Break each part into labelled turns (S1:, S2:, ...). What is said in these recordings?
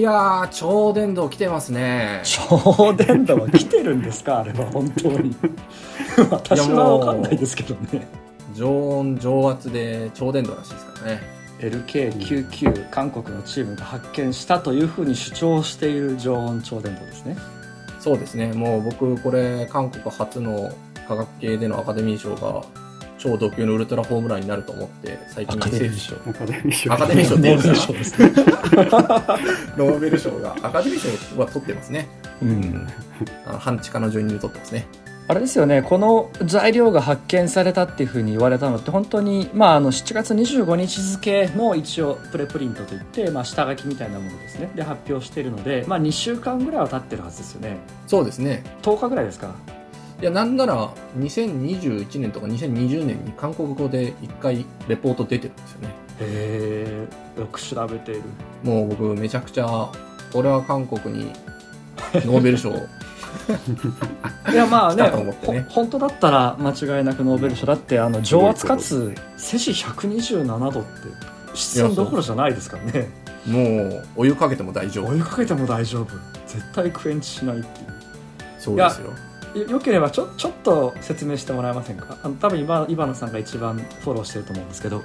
S1: いやー超電導来てますね。
S2: 超電導は来てるんですか？あれは本当に。私は分かんないですけどね。
S1: 常温常圧で超電導らしいですからね。
S2: LK99 韓国のチームが発見したというふうに主張している常温超電導ですね。
S1: そうですね。もう僕これ韓国初の科学系でのアカデミー賞が超ド級のウルトラホームランになると思って最近
S2: アカデミー賞。
S3: アカデミー賞。
S1: アカデミー賞。
S2: ノーベル賞ですね
S1: ノーベル賞がアカデミー賞は取ってますね。
S2: うん。
S1: あの半地下の順に取ってますね。
S2: あれですよね。この材料が発見されたっていうふうに言われたのって本当に、まあ、あの7月25日付の一応プレプリントといって、まあ、下書きみたいなものですね。で発表しているので、まあ、2週間ぐらいは経ってるはずですよね。
S1: そうですね。
S2: 10日ぐらいですか
S1: いやなんなら2021年とか2020年に韓国語で一回レポート出てるんですよね。
S2: へえよく調べている。
S1: もう僕めちゃくちゃ俺は韓国にノーベル賞。
S2: いやまあね
S1: ね。
S2: ほ本当だったら間違いなくノーベル賞だってあの上圧かつ摂氏127度って室温どころじゃないですからね。
S1: もうお湯かけても大丈夫。
S2: 追いかけても大丈夫。絶対クエンチしないっていう。
S1: そうですよ
S2: よよければちょちょっと説明してもらえませんか？あの多分今イバナさんが一番フォローしてると思うんですけど。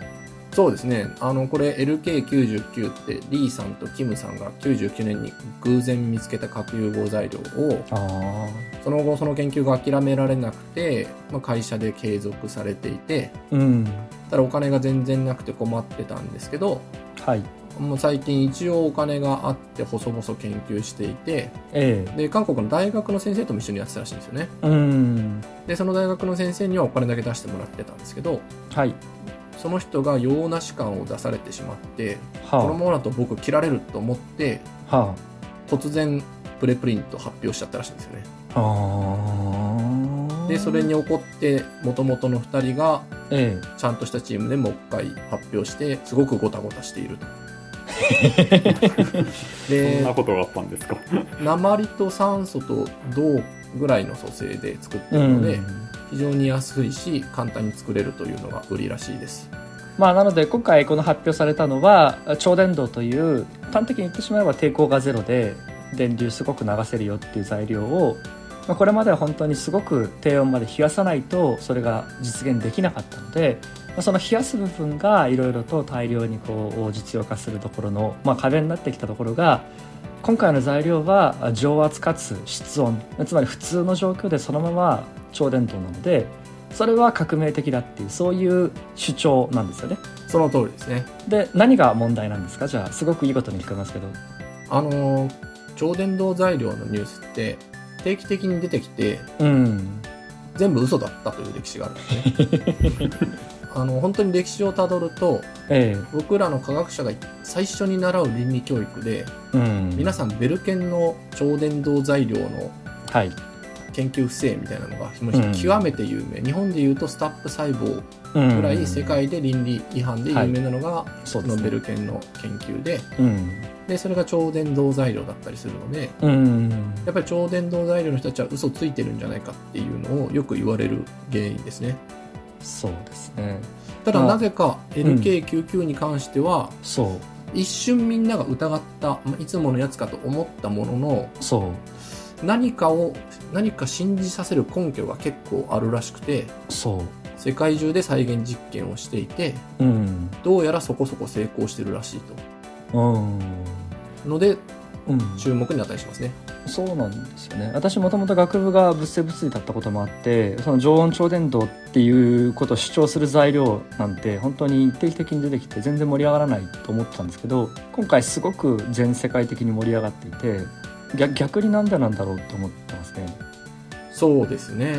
S1: そうですね。あのこれ LK99 ってリーさんとキムさんが99年に偶然見つけた核融合材料を
S2: あ
S1: その後その研究が諦められなくて、まあ、会社で継続されていて
S2: あうん。
S1: ただお金が全然なくて困ってたんですけど
S2: はい
S1: もう最近一応お金があって細々研究していて
S2: え
S1: で韓国の大学の先生とも一緒にやってたらしいんですよね。
S2: えうん。
S1: でその大学の先生にはお金だけ出してもらってたんですけど
S2: はい。
S1: その人が用なし感を出されてしまってこの
S2: は
S1: ままだと僕切られると思って
S2: あ。は
S1: 突然プレプリント発表しちゃったらしいんですよね。
S2: ああ。あ
S1: でそれに怒って元々の2人が
S2: え
S1: ちゃんとしたチームでもう一回発表してすごくゴタゴタしていると
S3: そん
S1: で
S3: なことがあったんですか？
S1: 鉛と酸素と銅ぐらいの組成で作って
S2: え
S1: るので、
S2: うん。
S1: 非常に安いし簡単に作れるというのが売りらしいです。
S2: まあ、なので今回この発表されたのは超電導という端的に言ってしまえば抵抗がゼロで電流すごく流せるよっていう材料を、まあ、これまでは本当にすごく低温まで冷やさないとそれが実現できなかったので、まあ、その冷やす部分がいろいろと大量にこう実用化するところの、まあ、壁になってきたところが今回の材料は常圧かつ室温。つまり普通の状況でそのまま超電導なのでそれは革命的だっていうそういう主張なんですよね。
S1: その通りですね。
S2: で何が問題なんですか？じゃあすごくいいことに聞こえますけど。
S1: あのー超電導材料のニュースって定期的に出てきて
S2: うん。
S1: 全部嘘だったという歴史があるんですね あの本当に歴史をたどると
S2: え
S1: 僕らの科学者が最初に習う倫理教育で
S2: えうん。
S1: 皆さんベルケンの超電導材料の
S2: はい。
S1: 研究不正みたいなのがもう
S2: うん。
S1: 極めて有名、日本でいうとスタップ細胞
S2: ぐ
S1: ぐらい世界で倫理違反で有名なのが、そのベ
S2: そうですね。
S1: ルケンの研究で。
S2: うん。
S1: でそれが超電導材料だったりするので
S2: うん。
S1: やっぱり超電導材料の人たちは嘘ついてるんじゃないかっていうのをよく言われる原因ですね
S2: そうですね。
S1: ただ
S2: まあ
S1: なぜか LK99 に関しては、
S2: そう。
S1: 一瞬みんなが疑ったまあいつものやつかと思ったものの
S2: そう。
S1: 何かを何か信じさせる根拠が結構あるらしくて
S2: そ
S1: 世界中で再現実験をしていて
S2: ううん。
S1: どうやらそこそこ成功してるらしい
S2: うん。
S1: とので
S2: うん。
S1: 注目に値しますね
S2: そうなんですよね。私もともと学部が物性物理だったこともあってその常温超電導っていうことを主張する材料なんて本当に定期的に出てきて全然盛り上がらないと思ってたんですけど今回すごく全世界的に盛り上がっていて逆逆になんでなんだろうと思ってますね。
S1: そうですね、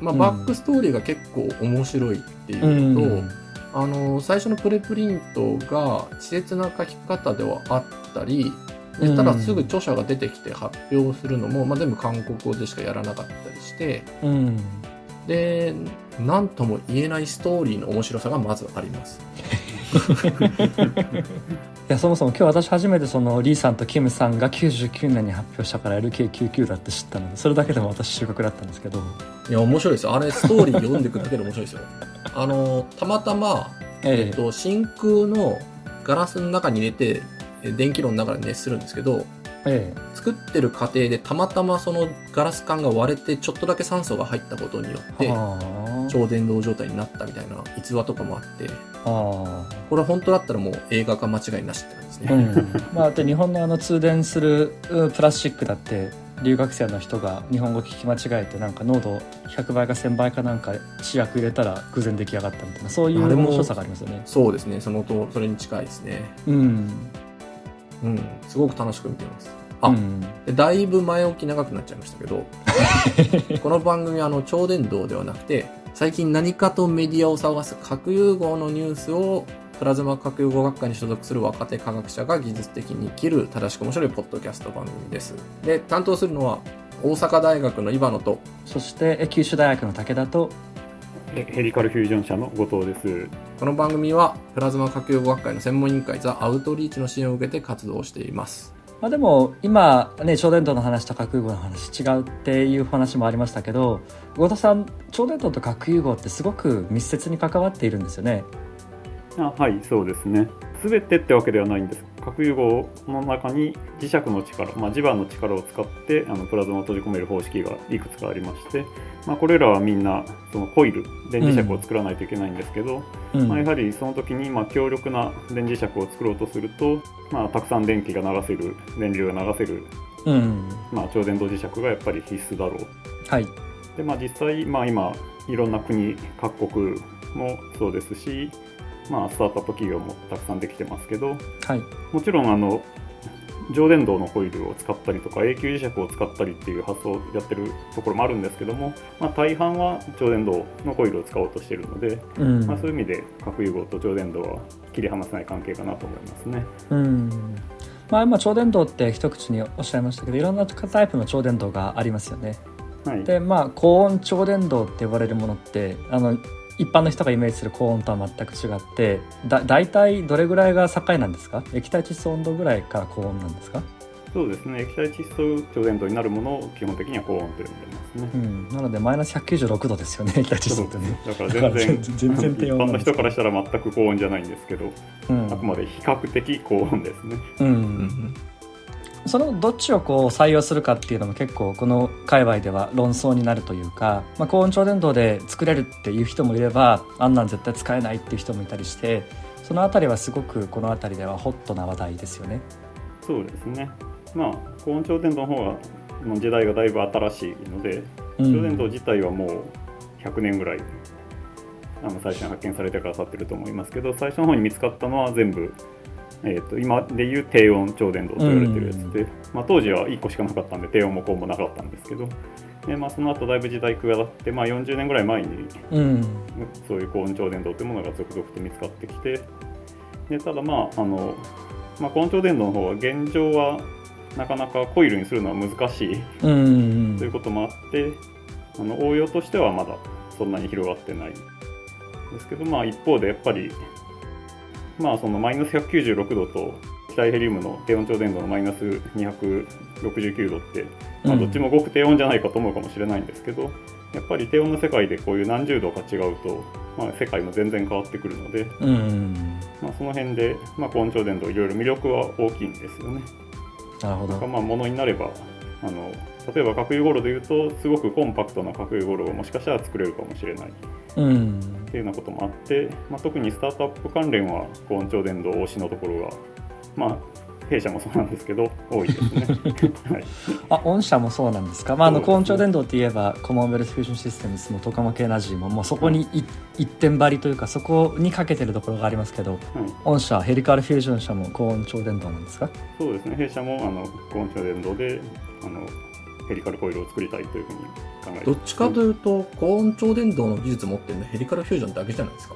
S1: まあ、
S2: うん。
S1: バックストーリーが結構面白いっていうのと、あの最初のプレプリントが稚拙な書き方ではあったりでただすぐ著者が出てきて発表するのも、まあ、全部韓国語でしかやらなかったりして
S2: うん。
S1: で何とも言えないストーリーの面白さがまずあります。
S2: いやそもそも今日私初めてそのリーさんとキムさんが99年に発表したから LK99 だって知ったのでそれだけでも私収穫だったんですけど。
S1: いや面白いですよ。あれストーリー読んでいくだけで面白いですよ。あのたまたま、え
S2: え。
S1: っと、真空のガラスの中に入れてえ電気炉の中で熱するんですけど
S2: え
S1: 作ってる過程でたまたまそのガラス管が割れてちょっとだけ酸素が入ったことによって
S2: えはあ。
S1: 超電導状態になったみたいな逸話とかもあって
S2: あ
S1: これ本当だったらもう映画化間違いなしって感じです
S2: あう
S1: ね、
S2: ん。まあで日本のあの通電するうんプラスチックだって留学生の人が日本語聞き間違えてなんか濃度100倍か1000倍かなんか試薬入れたら偶然出来上がったみたいなそういう
S1: あれも
S2: 面白さがありますよね。
S1: そうですね。そのとそれに近いですね。
S2: うん
S1: うん。すごく楽しく見てます。あ、
S2: うん。
S1: でだいぶ前置き長くなっちゃいましたけど この番組はあの超電導ではなくて最近何かとメディアを探す核融合のニュースをプラズマ核融合学科に所属する若手科学者が技術的に生きる正しく面白いポッドキャスト番組です。で担当するのは大阪大学の岩野と
S2: そしてえ九州大学の武田と
S3: えヘリカルフュージョン社の後藤です。
S1: この番組はプラズマ核融合学会の専門委員会ザ・アウトリーチの支援を受けて活動しています
S2: まあ、でも今ね超電導の話と核融合の話違うっていう話もありましたけど後藤さん超電導と核融合ってすごく密接に関わっているんですよね
S3: あはい、そうですね。すべてってわけではないんです。核融合の中に磁石の力、まあ、磁場の力を使ってあのプラズマを閉じ込める方式がいくつかありまして、まあ、これらはみんなそのコイル電磁石を作らないといけないんですけど、
S2: うん。
S3: まあ、やはりその時にまあ強力な電磁石を作ろうとすると、まあ、たくさん電気が流せる電流が流せる、
S2: うん。
S3: まあ、超電導磁石がやっぱり必須だろう。
S2: はい。
S3: で、まあ、実際、まあ、今いろんな国各国もそうですし、まあ、スタートアップ企業もたくさんできてますけど
S2: はい。
S3: もちろんあの上電導のコイルを使ったりとか永久磁石を使ったりっていう発想をやってるところもあるんですけども、まあ、大半は超電導のコイルを使おうとしているので、
S2: うん。
S3: まあ、そういう意味で核融合と超電導は切り離せない関係かなと思いますね。
S2: うん。まあ、今超電導って一口におっしゃいましたけどいろんなタイプの超電導がありますよね。
S3: はい、
S2: でまあ高温超電導って呼ばれるものってあの一般の人がイメージする高温とは全く違ってだ大体どれぐらいが境なんですか？液体窒素温度ぐらいから高温なんですか、
S3: そうですね。液体窒素超電導になるものを基本的には高温と呼んでますね。
S2: うん、なのでマイナス196度ですよね液体窒素ってね、
S3: だから全然
S2: 全然低温
S3: 一般の人からしたら全く高温じゃないんですけど、
S2: うん。
S3: あくまで比較的高温ですね。
S2: うん
S1: うん
S2: そのどっちをこう採用するかっていうのも結構この界隈では論争になるというか、まあ、高温超電導で作れるっていう人もいればあんなん絶対使えないっていう人もいたりしてそのあたりはすごくこの辺りではホットな話題ですよね。
S3: そうですね。まあ高温超電導の方がの時代がだいぶ新しいので、
S2: うん
S3: 超電導自体はもう100年ぐらいあの最初に発見されてから経ってると思いますけど最初の方に見つかったのは全部、えー、と今でいう低温超電導と言われてるやつで、まあ、当時は1個しかなかったんで低温も高温もなかったんですけどで、まあ、その後だいぶ時代下って、まあ、40年ぐらい前に
S2: うん。
S3: そういう高温超電導というものが続々と見つかってきてでただまああの、まあ、高温超電導の方は現状はなかなかコイルにするのは難しい。
S2: うん。
S3: ということもあってあの応用としてはまだそんなに広がってないですけど、まあ、一方でやっぱり、まあ、そのマイナス196度と気体ヘリウムの低温超電導のマイナス269度って、まあ、どっちもごく低温じゃないかと思うかもしれないんですけど、やっぱり低温の世界でこういう何十度か違うと、まあ、世界も全然変わってくるので、
S2: うん
S3: まあ、その辺で、まあ、高温超電導いろいろ魅力は大きいんですよね。
S2: なるほど。
S3: まあ、ものになればあの例えば核融合炉でいうとすごくコンパクトな核融合炉がもしかしたら作れるかもしれない。っ
S2: うん
S3: ていうようなこともあって、まあ、特にスタートアップ関連は高温超電導推しのところがまあ弊社もそうなんですけど多いですね。はい、
S2: あ御社もそうなんですか、まあ、あの高温超電導って言えばコモンウェルスフュージョンシステムスもトカマクエナジーももうそこにい。一点張りというかそこにかけてるところがありますけど
S3: はい、
S2: 御社ヘリカルフュージョン社も高温超電導なんですか？
S3: そうですね。弊社もあの高温超電導であのヘリカルコイルを作りたいというふうに考えてます。
S1: どっちかというと、高温超電導の技術持ってるのヘリカルフュージョンだけじゃないですか。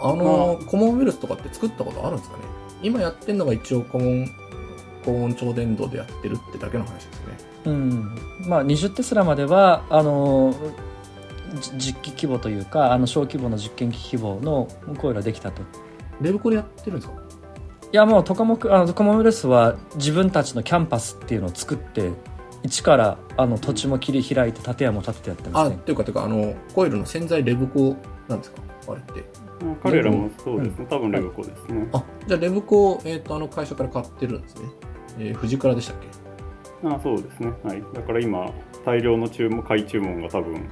S1: あの、コモンウェルスとかって作ったことあるんですかね。今やってるのが一応コモン、高温超電導でやってるってだけの話ですね。
S2: うん。まあ20テスラまではあのじ実機規模というかあの小規模の実験機規模のコイルができたと。
S1: レブコでやってるんですか？
S2: いやもうトカモクあのトカモウェルスは自分たちのキャンパスっていうのを作って一からあの土地も切り開いて建屋も建ててやってま
S1: あ、
S2: すね
S1: っていうか、ていうか、あの、コイルの洗剤レブコなんですか？あれって。
S3: まあ彼らもそうですね、多分レブコですね。
S1: あ、じゃあレブコを、えっ、と、あの会社から買ってるんですね。えー、藤倉でしたっ
S3: け？あそうですね。はい。だから今、大量の注文、買い注文が多分、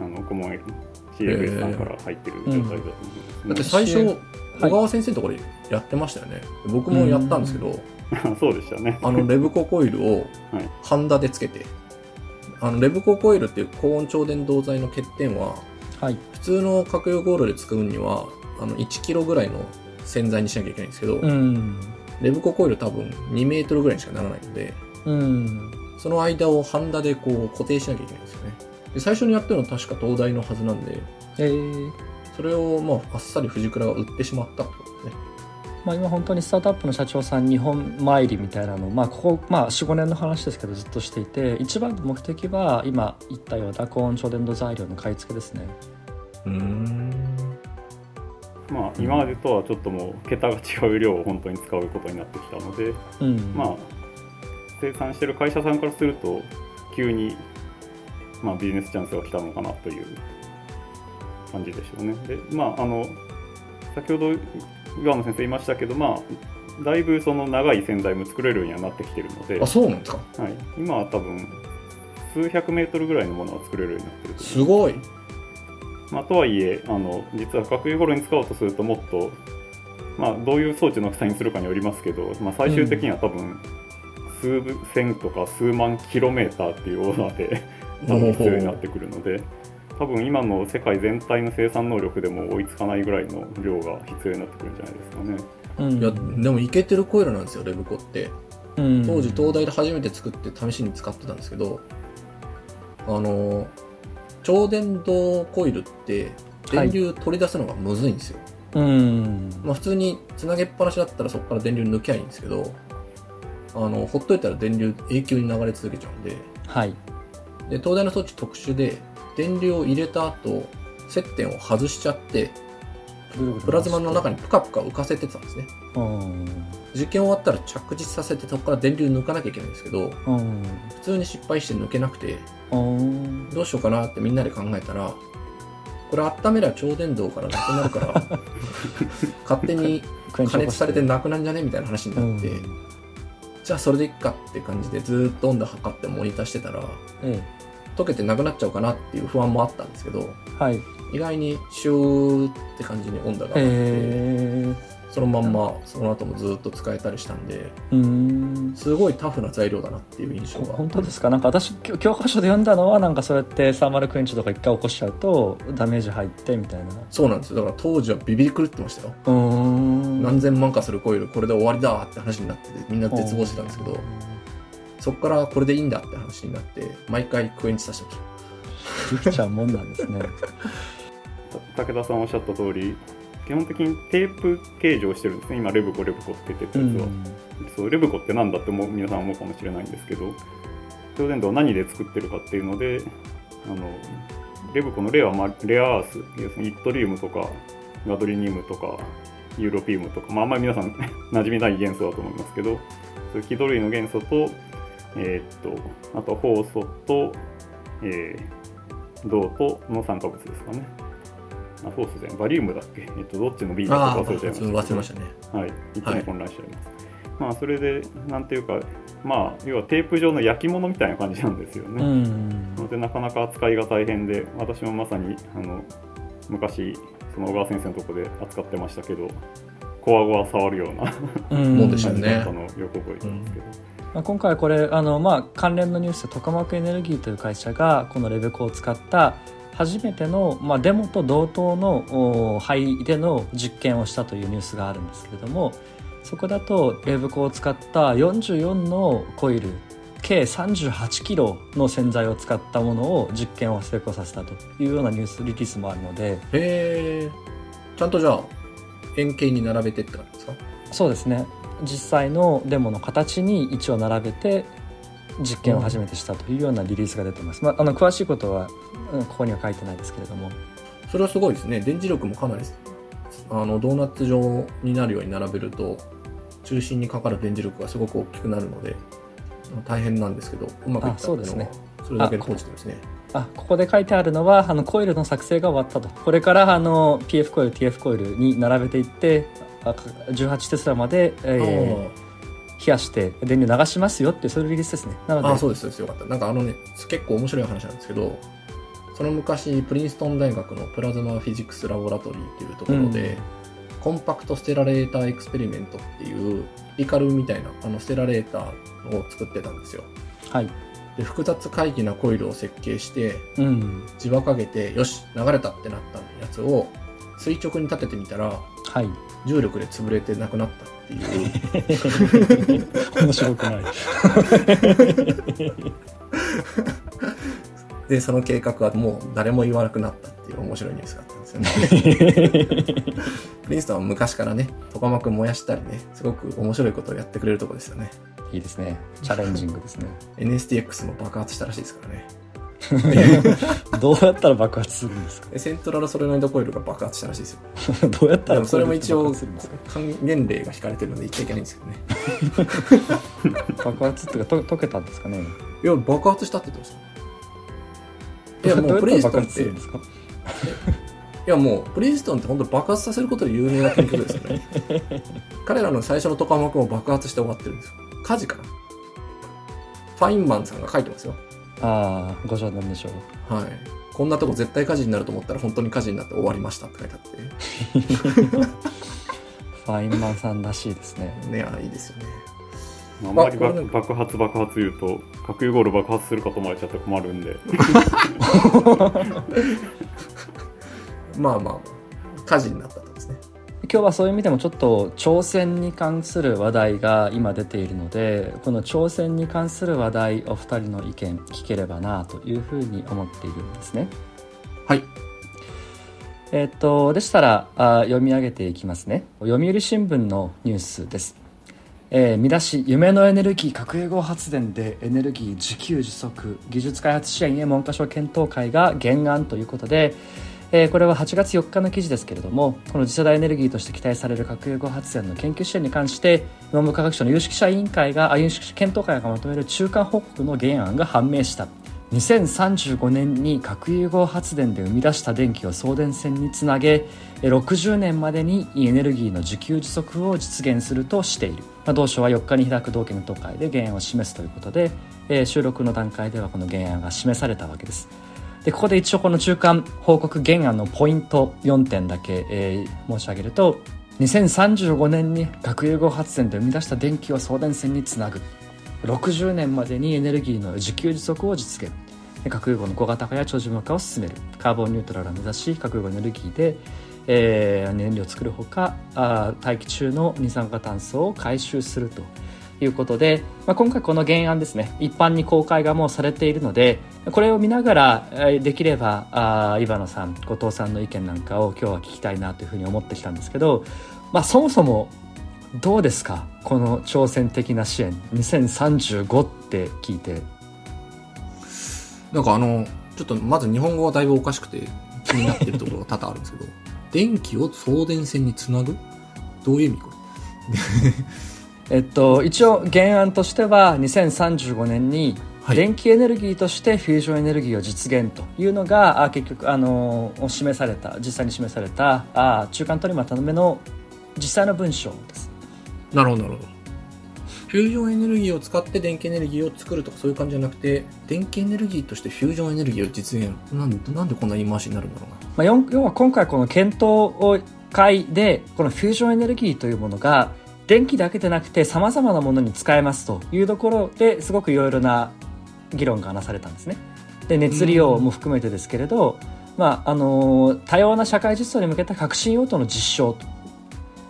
S3: あの、顧問 CFS さんから入ってる状態だと思います、ね
S1: うん、だって最初、小川先生のところでやってましたよね。僕もやったんですけど、
S3: そうでしたね。
S1: あの、レブココイルをハンダでつけて、あの、レブココイルっていう高温超電導剤の欠点は、はい、普通の核用ゴールで使うには、あの、1キロぐらいの洗剤にしなきゃいけないんですけど、うん、レブココイル多分2メートルぐらいにしかならないので、うん、その間をハンダでこう固定しなきゃいけないんですよね。で最初にやったのは確か東大のはずなんで、えー、それをまああっさり藤倉が売ってしまったってことですね。
S2: まあ、今本当にスタートアップの社長さん日本参りみたいなのを、まあ、ここ、まあ、45年の話ですけどずっとしていて一番の目的は今言ったような高温超電導材料の買い付けですね。うん
S3: まあ、今までとはちょっともう桁が違う量を本当に使うことになってきたので、うん、まあ生産してる会社さんからすると急に、まあ、ビジネスチャンスが来たのかなという感じでしょうね。でまああの先ほど岩野先生言いましたけど、まあ、だいぶその長い洗剤も作れるようにはなってきてるので、
S1: あそうなんですか、
S3: はい、今は多分、数百メートルぐらいのものは作れるようになってる
S1: すごい。
S3: まあ、とはいえあの、実は核融合炉に使おうとすると、もっと、まあ、どういう装置の大きさにするかによりますけど、まあ、最終的には多分、数千とか数万キロメーターっていうオーダーで多分必要になってくるので。多分今の世界全体の生産能力でも追いつかないぐらいの量が必要になってくるんじゃないですかね。
S1: うん、いやでもいけてるコイルなんですよレブコって、うん、当時東大で初めて作って試しに使ってたんですけどあの超電導コイルって電流取り出すのがむずいんですよ、はい、うん。まあ、普通につなげっぱなしだったらそこから電流抜きゃいいんですけどあのほっといたら電流永久に流れ続けちゃうんで,、はい、で東大の装置特殊で電流を入れた後、接点を外しちゃって、プラズマの中にプカプカ浮かせてたんですね。実験終わったら着実させてそこから電流抜かなきゃいけないんですけど、普通に失敗して抜けなくて、どうしようかなってみんなで考えたら、これ温めりゃ超電導からなくなるから、勝手に加熱されてなくなんじゃねみたいな話になって、じゃあそれでいっかって感じでずっと温度測ってモニターしてたら、溶けてなくなっちゃうかなっていう不安もあったんですけど、はい、意外にシューって感じに温度が上がって、そのまんまその後もずっと使えたりしたんでうん。すごいタフな材料だなっていう印象が。
S2: 本当ですか？なんか私教科書で読んだのはなんかそうやってサーマルクエンチとか一回起こしちゃうとダメージ入ってみたいな。
S1: そうなんですよ。だから当時はビビり狂ってましたよ。うん。何千万かするコイルこれで終わりだって話になっててみんな絶望してたんですけどそこからこれでいいんだって話になって、毎回クエンチさせてまし
S2: た。できちゃうもんなんですね。
S3: 武田さんおっしゃった通り、基本的にテープ形状してるんですね。今、レブコ、レブコって言ってたやつは。うん、そう、レブコって何だっても皆さん思うかもしれないんですけど、超電導を何で作ってるかっていうので、あの、レブコのレアは、レアアース、要するにイットリウムとか、ガドリニウムとか、ユーロピウムとか、まあ、あんまり皆さん 馴染みない元素だと思いますけど、そういう気取りの元素と、えー、っと、あと酵素と、えー、銅との酸化物ですかね。あ、酵素じゃない、バリウムだっけ？えっと、どっちの B だ
S1: か忘れちゃいました、ね、忘れましたね。
S3: はい。いつも混乱しちゃいます。はい、まあ、それで、なんていうか、まあ、要はテープ状の焼き物みたいな感じなんですよね。ので、なかなか扱いが大変で、私もまさに、あの、昔、その小川先生のとこで扱ってましたけど、コアゴア触るような
S1: もん でした
S3: ね。のよく覚えてますけど。うん
S2: まあ、今回これあの、まあ、関連のニュースでトカマクエネルギーという会社がこのレベコを使った初めての、まあ、デモと同等の肺での実験をしたというニュースがあるんですけれどもそこだとレブコを使った44のコイル計38キロの洗剤を使ったものを実験を成功させたというようなニュースリリースもあるのでへ
S1: えちゃんとじゃあ円形に並べてって感じですか？
S2: そうですね実際のデモの形に一応並べて実験を初めてしたというようなリリースが出てます、まあ、あの詳しいことはここには書いてないですけれども。
S1: それはすごいですね。電磁力もかなりあのドーナツ状になるように並べると中心にかかる電磁力がすごく大きくなるので大変なんですけどうまくいったっていうのはそれだけでポジティブですね。
S2: あここで書いてあるのはあのコイルの作成が終わったと。これからあの PF コイル TF コイルに並べていって18テスラまで、えー、やして電流流しますよっていうそういうリリースですね。なので
S1: あそうですそうです。よかった。なんかあのね結構面白い話なんですけどその昔プリンストン大学のプラズマフィジクスラボラトリーっていうところで、コンパクトステラレーターエクスペリメントっていうリカルみたいなあのステラレーターを作ってたんですよ。
S2: はい、
S1: で複雑回帰なコイルを設計して
S2: うん。
S1: 磁場かけてよし流れたってなったやつを垂直に立ててみたら
S2: はい、
S1: 重力で潰れてなくなったってい。う
S2: 面白くない。
S1: でその計画はもう誰も言わなくなったっていう面白いニュースがあったんですよねプリンストンは昔からねトカマク燃やしたりねすごく面白いことをやってくれるとこですよね。
S2: いいですね。チャレンジングですね。
S1: NSTX も爆発したらしいですからね
S2: どうやったら爆発するんですか？
S1: でセントラルソレノイドコイルが爆発したらしいですよ。
S2: どうやったら
S1: それも一応
S2: 爆発するんですか？
S1: 還元例が引かれてるので言っちゃいけないんですけどね。
S2: 爆発っていうかと溶けたんですかね？
S1: いや爆発したって言ってました。いやも
S2: どう
S1: うプリンストンって。いやもうプリンストンって本当爆発させることで有名な研究所ですよね。彼らの最初のトカマクも爆発して終わってるんですよ。火事かなファインマンさんが書いてますよ
S2: ああご冗談でしょう。
S1: はい。こんなとこ絶対火事になると思ったら本当に火事になって終わりましたって書いてあって。
S2: ファインマンさんらしいですね。
S1: ねあいいですよね。
S3: あんまり爆爆発爆発言うと核融合炉爆発するかと思われちゃって困るんで。
S1: まあまあ。火事になったと
S2: 今日はそういう意味でもちょっと朝鮮に関する話題が今出ているのでこの朝鮮に関する話題お二人の意見聞ければなというふうに思っているんですね。
S1: はい。
S2: えっとでしたらあ読み上げていきますね。読売新聞のニュースです。えー見出し夢のエネルギー核融合発電でエネルギー自給自足技術開発支援へ文科省検討会が原案ということで、えーこれは8月4日の記事ですけれどもこの次世代エネルギーとして期待される核融合発電の研究支援に関して文部科学省の有識者委員会が有識者検討会がまとめる中間報告の原案が判明した。2035年に核融合発電で生み出した電気を送電線につなげ60年までにエネルギーの自給自足を実現するとしている、まあ、同省は4日に開く同検討会で原案を示すということで、えー収録の段階ではこの原案が示されたわけです。でここで一応この中間報告原案のポイント4点だけ、えー申し上げると2035年に核融合発電で生み出した電気を送電線につなぐ。60年までにエネルギーの自給自足を実現。核融合の小型化や長寿無化を進める。カーボンニュートラルを目指し核融合エネルギーで、えー燃料を作るほかあ大気中の二酸化炭素を回収すると。いうことで、まあ、今回この原案ですね一般に公開がもうされているのでこれを見ながらできればあ岩野さん後藤さんの意見なんかを今日は聞きたいなというふうに思ってきたんですけど、まあ、そもそもどうですかこの挑戦的な支援2035って聞いて。
S1: なんかあのちょっとまず日本語はだいぶおかしくて気になってるところが多々あるんですけど 電気を送電線につなぐ？どういう意味これ？
S2: えっと、一応原案としては2035年に
S1: はい。
S2: 電気エネルギーとしてフュージョンエネルギーを実現というのがあ結局あの示された実際に示されたあ中間取りまとめの実際の文章です。
S1: なるほどなるほど。フュージョンエネルギーを使って電気エネルギーを作るとかそういう感じじゃなくて電気エネルギーとしてフュージョンエネルギーを実現。なんでなんでこんな言い回しになるんだろうな？
S2: まあ、要は今回この検討会でこのフュージョンエネルギーというものが電気だけでなくてさまざまなものに使えますというところですごくいろいろな議論がなされたんですね。で熱利用も含めてですけれど、まああの多様な社会実装に向けた革新用途の実証と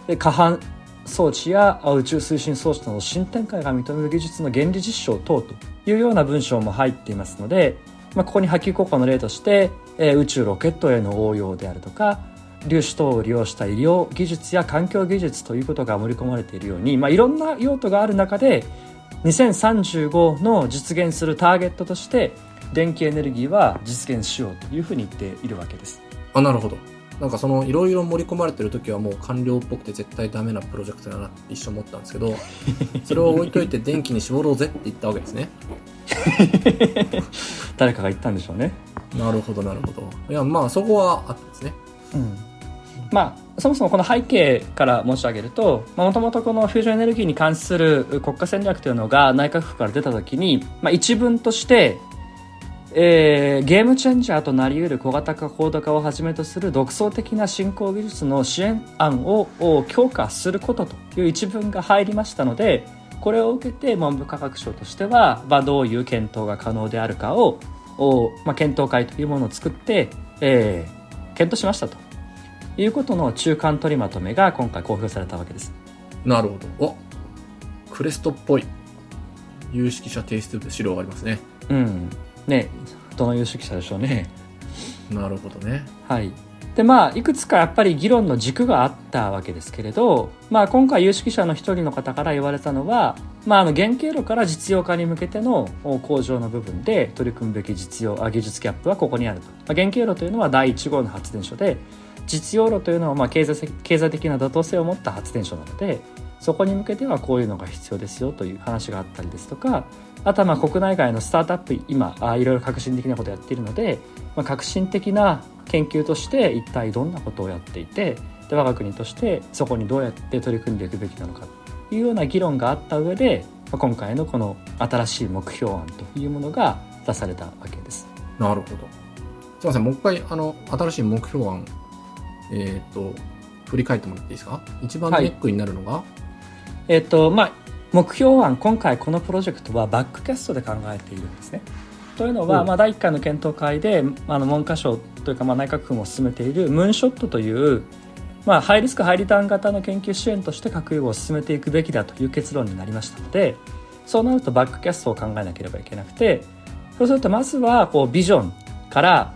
S2: で過半装置やあ宇宙推進装置などの新展開が認める技術の原理実証等というような文章も入っていますので、まあ、ここに波及効果の例として、えー宇宙ロケットへの応用であるとか粒子等を利用した医療技術や環境技術ということが盛り込まれているように、まあ、いろんな用途がある中で2035の実現するターゲットとして電気エネルギーは実現しようというふうに言っているわけです。
S1: あなるほど。なんかそのいろいろ盛り込まれてる時はもう官僚っぽくて絶対ダメなプロジェクトだなって一瞬思ったんですけど それを置いといて電気に絞ろうぜって言ったわけですね。
S2: 誰かが言ったんでしょうね。
S1: なるほどなるほど。いやまあそこはあったんですね。
S2: うんまあ、そもそもこの背景から申し上げるともともとこのフュージョンエネルギーに関する国家戦略というのが内閣府から出た時に、まあ、一文としてえー、ゲームチェンジャーとなりうる小型化高度化をはじめとする独創的な振興技術の支援案を強化することという一文が入りましたのでこれを受けて文部科学省としては、まあ、どういう検討が可能であるかを、まあ、検討会というものを作って、えー、検討しましたと。いうことの中間取りまとめが今回公表されたわけです。
S1: なるほど。おクレストっぽい有識者提出資料がありますね。
S2: うん。ねどの有識者でしょうね。
S1: なるほどね。
S2: はいでまあいくつかやっぱり議論の軸があったわけですけれど、まあ、今回有識者の一人の方から言われたのは、まあ、あの原型炉から実用化に向けての工場の部分で取り組むべき実用あ技術ギャップはここにあると、まあ、原型炉というのは第1号の発電所で実用炉というのはまあ経済経済的な妥当性を持った発電所なのでそこに向けてはこういうのが必要ですよという話があったりですとかあとはまあ国内外のスタートアップ今あいろいろ革新的なことをやっているので、まあ、革新的な研究として一体どんなことをやっていてで我が国としてそこにどうやって取り組んでいくべきなのかというような議論があった上で、まあ、今回のこの新しい目標案というものが出されたわけです。
S1: なるほど。すみません、もう一回あの新しい目標案、えっ、ー、と振り返ってもらっていいですか？一番ネックになるのが、はい、
S2: えっ、ー、とまあ目標案今回このプロジェクトはバックキャストで考えているんですね。というのは、まあ、第1回の検討会であの文科省というか、まあ、内閣府も進めているムーンショットという、まあ、ハイリスクハイリターン型の研究支援として核融合を進めていくべきだという結論になりましたのでそうなるとバックキャストを考えなければいけなくてそうするとまずはこうビジョンから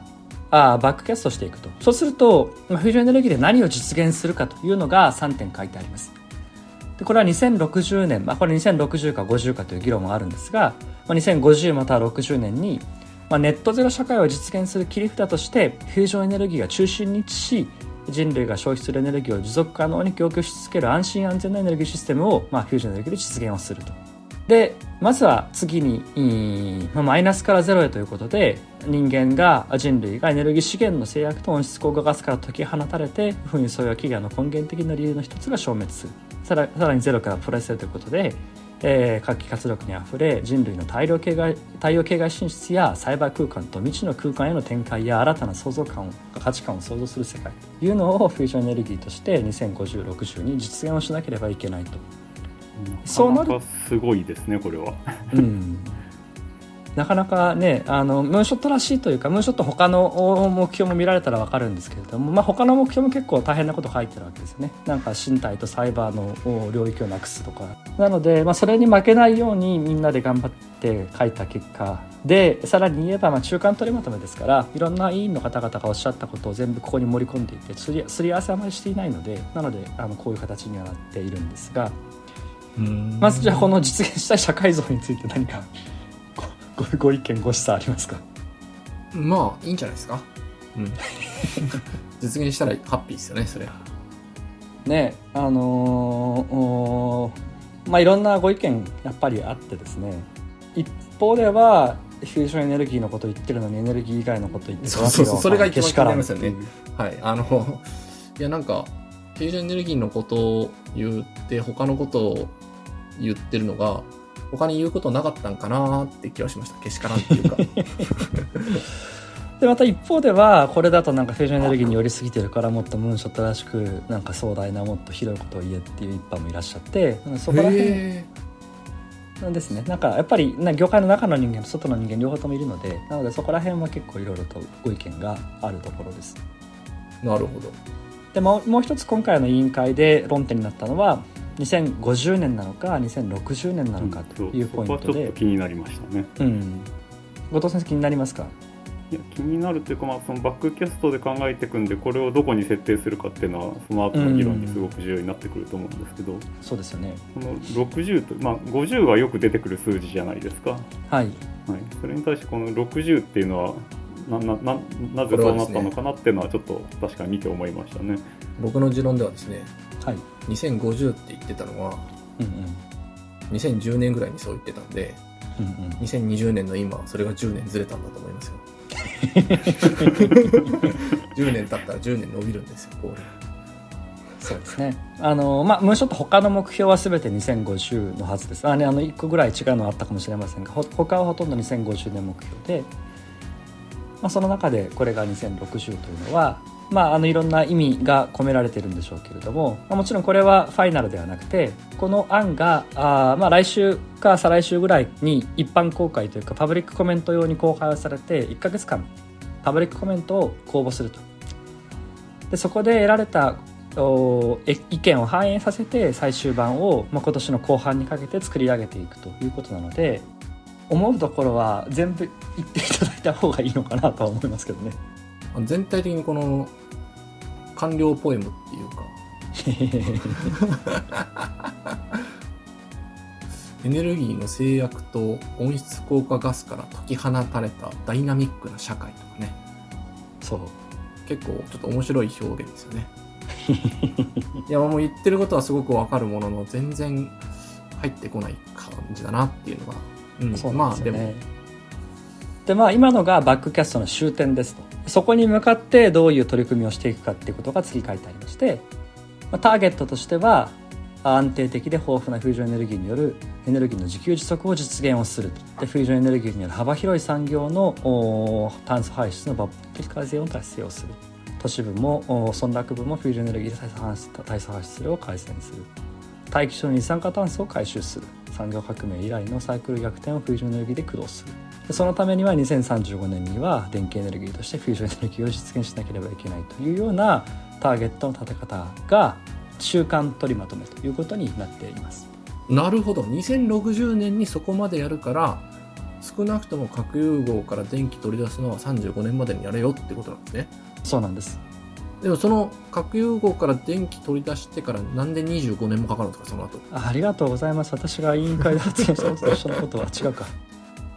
S2: あバックキャストしていくとそうすると、フュージョンエネルギーで何を実現するかというのが3点書いてありますでこれは2060年、まあ、これ2060か50かという議論もあるんですが、まあ、2050または60年に、まあ、ネットゼロ社会を実現する切り札としてフュージョンエネルギーが中心に位置し人類が消費するエネルギーを持続可能に供給し続ける安心安全なエネルギーシステムを、まあ、フュージョンエネルギーで実現をすると。でまずは次に、マイナスからゼロへということで人間が人類がエネルギー資源の制約と温室効果ガスから解き放たれて紛争や飢餓の根源的な理由の一つが消滅するさらさらにゼロからプラスということで、えー、活気活力にあふれ人類の大量系外太陽系外進出やサイバー空間と未知の空間への展開や新たな創造感を価値観を創造する世界というのをフュージョンエネルギーとして205060に実現をしなければいけないと。
S3: そうなるすごいですねこれは。
S2: うん。なかなかねあのムーンショットらしいというかムーンショット他の目標も見られたら分かるんですけれども、まあ、他の目標も結構大変なこと書いてるわけですよね。なんか身体とサイバーの領域をなくすとか。なので、まあ、それに負けないようにみんなで頑張って書いた結果。でさらに言えばまあ中間取りまとめですからいろんな委員の方々がおっしゃったことを全部ここに盛り込んでいてすりすり合わせあまりしていないのでなのであのこういう形にはなっているんですがまずじゃあこの実現したい社会像について何かごご意見ご示唆ありますか？
S1: まあいいんじゃないですか。うん。実現したらハッピーですよねそれは。
S2: ねあのー、まあいろんなご意見やっぱりあってですね。一方ではフュージョンエネルギーのこと言ってるのにエネルギー以外のこと言ってる
S1: そうそうそうそれが一番気になりますよね。はいあのいやなんかフュージョンエネルギーのことを言って他のことを言ってるのが他に言うことなかったんかなって気はしました。けしからんっていうか。
S2: でまた一方ではこれだとなんかフュージョンエネルギーに寄りすぎてるからもっとムーンショットらしくなんか壮大なもっと広いことを言えっていう一般もいらっしゃってそこら辺なんですね。なんかやっぱりな業界の中の人間と外の人間両方ともいるのでなのでそこら辺は結構いろいろとご意見があるところです。
S1: なるほど。
S2: でももう一つ今回の委員会で論点になったのは2050年なのか2060年なのかというポイントで、
S3: うん、気になりましたね、
S2: うん、後藤先生気になりますか？
S3: いや気になるというか、まあ、そのバックキャストで考えていくんでこれをどこに設定するかっていうのはその後の議論にすごく重要になってくると思うんですけど、うん、
S2: そうですよね。
S3: この60と、まあ、50はよく出てくる数字じゃないですか、
S2: はい、はい、
S3: それに対してこの60っていうのはななななぜそうなったのかなっていうのはちょっと確かに見て思いましたね。
S1: 僕の持論ではですね
S2: はい、
S1: 2050って言ってたのは、うんうん、2010年ぐらいにそう言ってたんで、うんうん、2020年の今それが10年ずれたんだと思いますよ。10年経ったら10年伸びるんですよこ
S2: そうですね。あのまあもうちょっと他の目標は全て2050のはずです。あ,、ね、あの1個ぐらい違うのはあったかもしれませんが他はほとんど2050年目標で、まあ、その中でこれが2060というのはまあ、あのいろんな意味が込められてるんでしょうけれども、まあ、もちろんこれはファイナルではなくてこの案があ、まあ、来週か再来週ぐらいに一般公開というかパブリックコメント用に公開されて1か月間パブリックコメントを公募するとでそこで得られた意見を反映させて最終版を、まあ、今年の後半にかけて作り上げていくということなので思うところは全部言っていただいた方がいいのかなとは思いますけどね。
S1: 全体的にこの官僚ポエムっていうか。エネルギーの制約と温室効果ガスから解き放たれたダイナミックな社会とかね。
S2: そう。
S1: 結構ちょっと面白い表現ですよね。いやもう言ってることはすごくわかるものの全然入ってこない感じだなっていうのが、
S2: うん、そうね、まあでも。でまあ今のがバックキャストの終点ですとそこに向かってどういう取り組みをしていくかっていうことが次書いてありまして、ま、ターゲットとしては安定的で豊富なフュージョンエネルギーによるエネルギーの自給自足を実現をするでフュージョンエネルギーによる幅広い産業の炭素排出の抜本的改善を達成をする。都市部も村落部もフュージョンエネルギーで炭素排出量を改善する。大気中の二酸化炭素を回収する。産業革命以来のサイクル逆転をフュージョンエネルギーで駆動する。そのためには2035年には電気エネルギーとしてフュージョンエネルギーを実現しなければいけないというようなターゲットの立て方が中間取りまとめということになっています。
S1: なるほど。2060年にそこまでやるから少なくとも核融合から電気取り出すのは35年までにやれよってことなんですね。
S2: そうなんです
S1: でもその核融合から電気取り出してからなんで25年もかかるんですかその後。
S2: ありがとうございます。私が委員会で発言したのと一緒のことは違うか。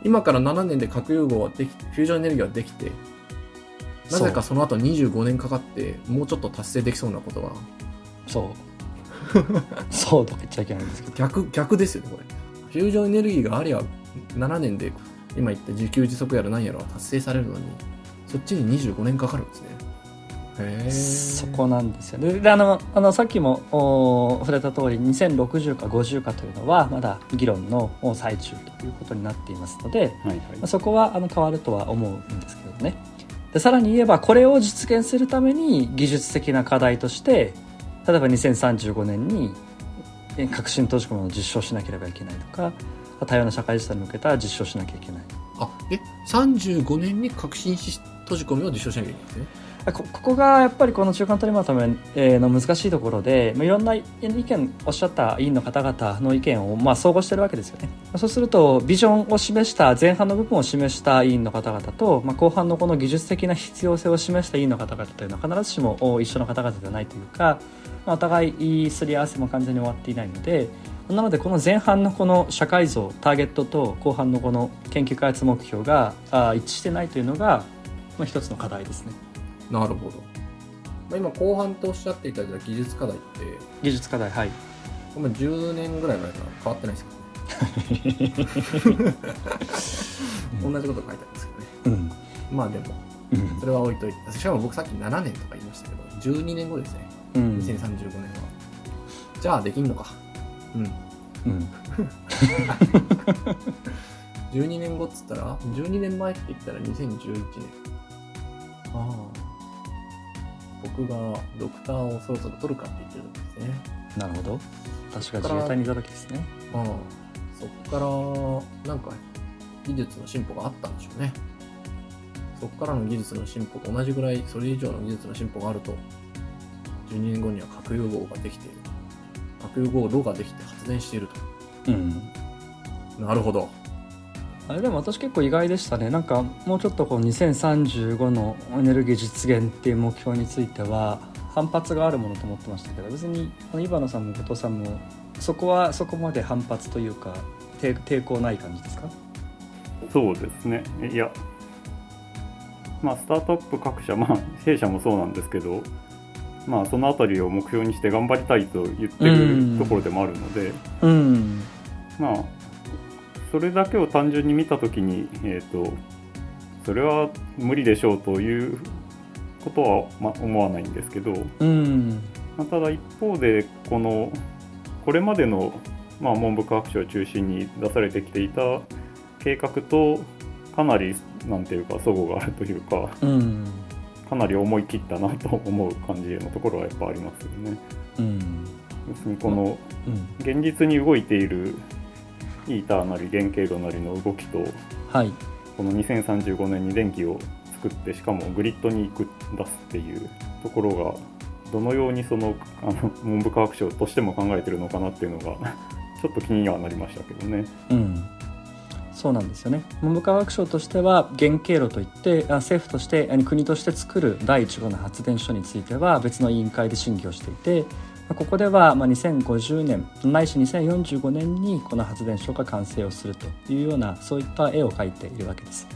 S1: 今から7年で核融合はできフュージョンエネルギーはできてなぜかその後25年かかってもうちょっと達成できそうなことは
S2: そう。そうとか言っちゃいけないんですけど。
S1: 逆逆ですよねこれ。フュージョンエネルギーがありゃ7年で今言った自給自足やら何やらは達成されるのにそっちに25年かかるんですね
S2: そこなんですよ。であのあのさっきも触れた通り2060か50かというのはまだ議論の最中ということになっていますので、はいはい、そこはあの変わるとは思うんですけどね。でさらに言えばこれを実現するために技術的な課題として例えば2035年に革新閉じ込めを実証しなければいけないとか多様な社会実装に向けた実証しなきゃいけない
S1: あえ35年に革新閉じ込めを実証しなきゃいけないんですね
S2: ここがやっぱりこの中間取りまとめの難しいところでまいろんな意見おっしゃった委員の方々の意見をまあ総合してるわけですよねそうするとビジョンを示した前半の部分を示した委員の方々と、まあ、後半のこの技術的な必要性を示した委員の方々というのは必ずしも一緒の方々ではないというか、まあ、お互いすり合わせも完全に終わっていないのでなのでこの前半のこの社会像ターゲットと後半のこの研究開発目標が一致してないというのが、一つの課題ですね。
S1: なるほど。まあ、今、後半とおっしゃっていただいた技術課題って、
S2: 技術課題、はい。
S1: これ10年ぐらい前から変わってないですか？ね。同じこと書いてあるんですけどね。うん、まあでも、それは置いといて。しかも僕さっき7年とか言いましたけど、12年後ですね。うん、2035年は。じゃあできんのか。うん。うん。12年後っつったら、12年前って言ったら2011年。ああ。僕がドクターをそろそろ取るかって言ってるんですね。
S2: なるほど。確か自衛隊にいた時ですね。
S1: ああそこから、なんか、技術の進歩があったんでしょうね。そこからの技術の進歩と同じぐらい、それ以上の技術の進歩があると、12年後には核融合ができている。核融合炉ができて発電していると。うん。なるほど。
S2: あれでも私結構意外でしたね。なんかもうちょっとこう2035のエネルギー実現っていう目標については反発があるものと思ってましたけど別にイバナさんも後藤さんもそこはそこまで反発というか抵抗ない感じですか？
S3: そうですね。いやまあスタートアップ各社まあ弊社もそうなんですけどまあその辺りを目標にして頑張りたいと言ってるところでもあるので、うん、まあそれだけを単純に見た時に、えーと、それは無理でしょうということは、ま、思わないんですけど、うん、まあ、ただ一方でこのこれまでの、まあ、文部科学省を中心に出されてきていた計画とかなりなんていうか齟齬があるというか、
S2: うん、
S3: かなり思い切ったなと思う感じのところはやっぱありますよね。
S2: うん、
S3: 要するにこの現実に動いているイーターなり原型炉なりの動きと、
S2: はい、
S3: この2035年に電気を作ってしかもグリッドに行く出すっていうところがどのようにそのあの文部科学省としても考えてるのかなっていうのが ちょっと気にはなりましたけどね。
S2: うん。そうなんですよね。文部科学省としては原型炉といって政府として国として作る第1号の発電所については別の委員会で審議をしていてここでは2050年ないし2045年にこの発電所が完成をするというようなそういった絵を描いているわけです。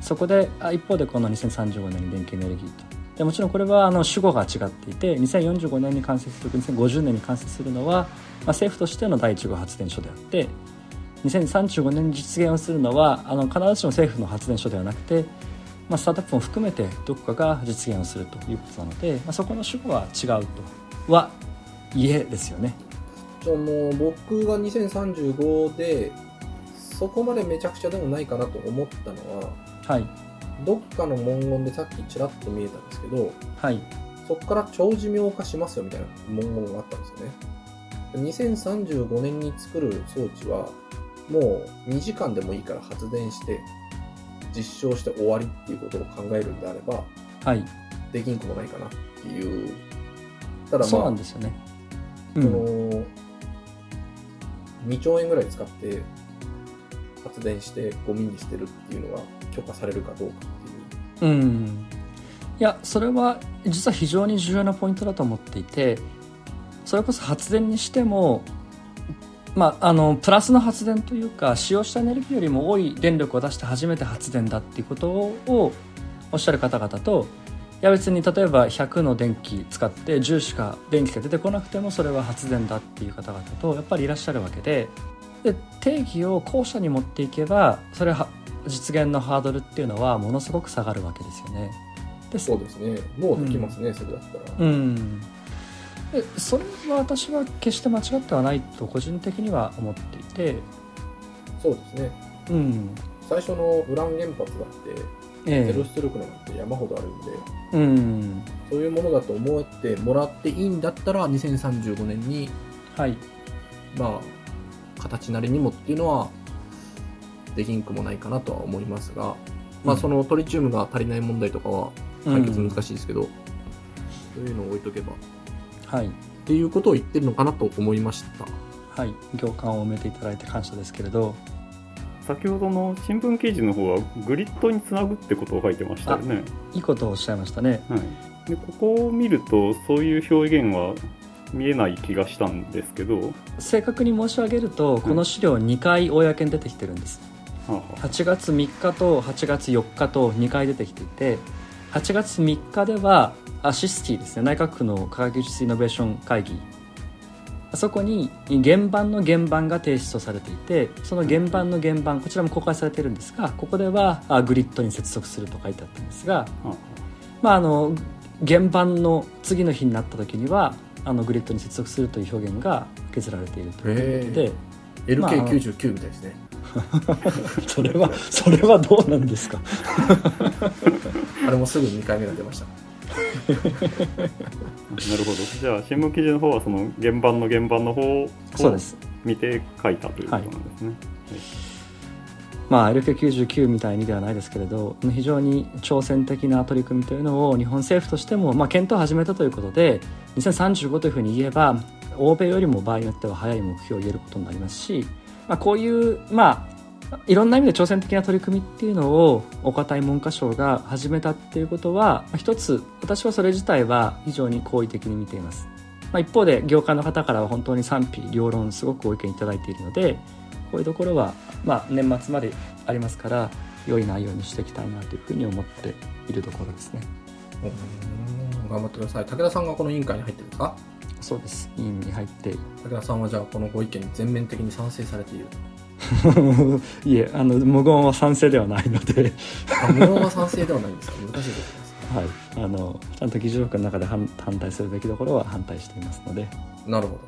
S2: そこで一方でこの2035年に電気エネルギーとでもちろんこれはあの主語が違っていて2045年に完成する2050年に完成するのは、ま、政府としての第1号発電所であって2035年に実現をするのはあの必ずしも政府の発電所ではなくて、ま、スタートアップも含めてどこかが実現をするということなので、ま、そこの主語は違うとは家ですよね。
S1: その僕が2035でそこまでめちゃくちゃでもないかなと思ったのは、
S2: はい、
S1: どっかの文言でさっきちらっと見えたんですけど、
S2: はい、
S1: そこから長寿命化しますよみたいな文言があったんですよね。2035年に作る装置はもう2時間でもいいから発電して実証して終わりっていうことを考えるんであれば、
S2: はい、
S1: できんくもないかなっていう。ただまあ
S2: そうなんですよね、
S1: うん、この2兆円ぐらい使って発電してゴミに捨てるっていうのが許可されるかどうかっていう。うん
S2: いやそれは実は非常に重要なポイントだと思っていてそれこそ発電にしてもまあ、あのプラスの発電というか使用したエネルギーよりも多い電力を出して初めて発電だっていうことをおっしゃる方々といや別に例えば100の電気使って10しか電気が出てこなくてもそれは発電だっていう方々とやっぱりいらっしゃるわけでで定義を後者に持っていけばそれは実現のハードルっていうのはものすごく下がるわけですよね。
S1: でそうですね。もうできますね、うん、それだったら。
S2: うん。でそれは私は決して間違ってはないと個人的には思っていて。
S1: そうですね、
S2: うん、
S1: 最初のウラン原発だってえゼロ出力なんて山ほどあるんで、
S2: うん、
S1: そういうものだと思ってもらっていいんだったら2035年に、
S2: はい、
S1: まあ形なりにもっていうのはできんくもないかなとは思いますが、まあ、そのトリチウムが足りない問題とかは解決難しいですけど、うん、そういうのを置いとけば。
S2: はい、っ
S1: ていうことを言ってるのかなと思いました。
S2: はい、行間を埋めていただいて感謝ですけれど
S3: 先ほどの新聞記事の方はグリッドにつなぐってことを書いてましたよね。
S2: いいことをおっしゃいましたね、
S3: はい、でここを見るとそういう表現は見えない気がしたんですけど。
S2: 正確に申し上げるとこの資料2回公に出てきてるんです、はあ、8月3日と8月4日と2回出てきていて8月3日ではアシスティですね。内閣府の科学技術イノベーション会議あそこに原版の原版が提出されていてその原版の原版こちらも公開されているんですがここではグリッドに接続すると書いてあったんですが、まあ、あの原版の次の日になった時にはあのグリッドに接続するという表現が削られているということで。
S1: LK99 みたいですね。
S2: それはそれはどうなんですか？
S1: あれもすぐ2回目が出ました
S3: なるほど。じゃあ新聞記事の方はその原版の原版の方を見て書いたということなんですね、はい。
S2: まあ、LK99 みたいにではないですけれど非常に挑戦的な取り組みというのを日本政府としても、まあ、検討を始めたということで2035というふうに言えば欧米よりも場合によっては早い目標を言えることになりますし、まあ、こういう、まあ、いろんな意味で挑戦的な取り組みっていうのをお堅い文科省が始めたっていうことは一つ私はそれ自体は非常に好意的に見ています、まあ、一方で業界の方からは本当に賛否両論すごくご意見いただいているのでこういうところはまあ年末までありますから良い内容にしていきたいなというふうに思っているところですね。
S1: 頑張ってください。武田さんがこの委員会に入ってるんですか？
S2: そうです。委員に入って。
S1: 武田さんはじゃあこのご意見に全面的に賛成されている
S2: いえあの無言は賛成ではないので
S1: 無言は賛成ではないんですか？難しいところです
S2: はい、あのちゃんと議事録の中で反反対するべきところは反対していますので、
S1: なるほど。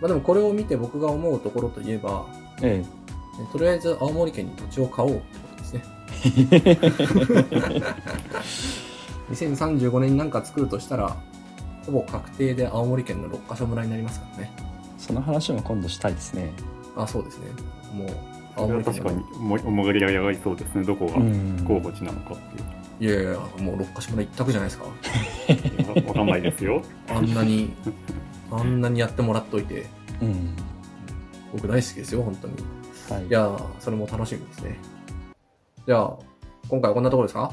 S1: まあでもこれを見て僕が思うところといえば、
S2: え
S1: えとりあえず青森県に土地を買おうってことですね。2035年に何か作るとしたら、ほぼ確定で青森県の6カ所村になりますからね。
S2: え、その話も今度したいですね。
S1: あ、そうですね。もう、
S3: それは確かにももがりが上がりそうですね、どこが
S2: うん
S3: 候補地なのかっていう。
S1: いやいやいや、もう6カ所村一択じゃないですか。
S3: いやわかんないですよ。
S1: あんなに、あんなにやってもらっといて、
S2: うん
S1: 僕大好きですよ、本当に。
S2: はい
S1: いやー、それも楽しみですね。じゃあ、今回はこんなところですか？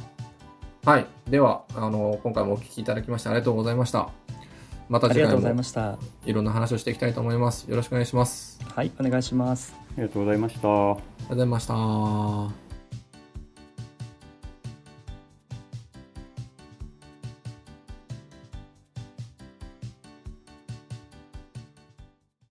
S1: はい。では、あの、今回もお聞きいただきましてありがとうございました。また次回
S2: ありがとうございま
S1: も
S2: した。
S1: いろんな話をしていきたいと思います。よろしくお願いします。
S2: はい、お願いします。
S3: ありがとうございました。
S1: ありがとうございました。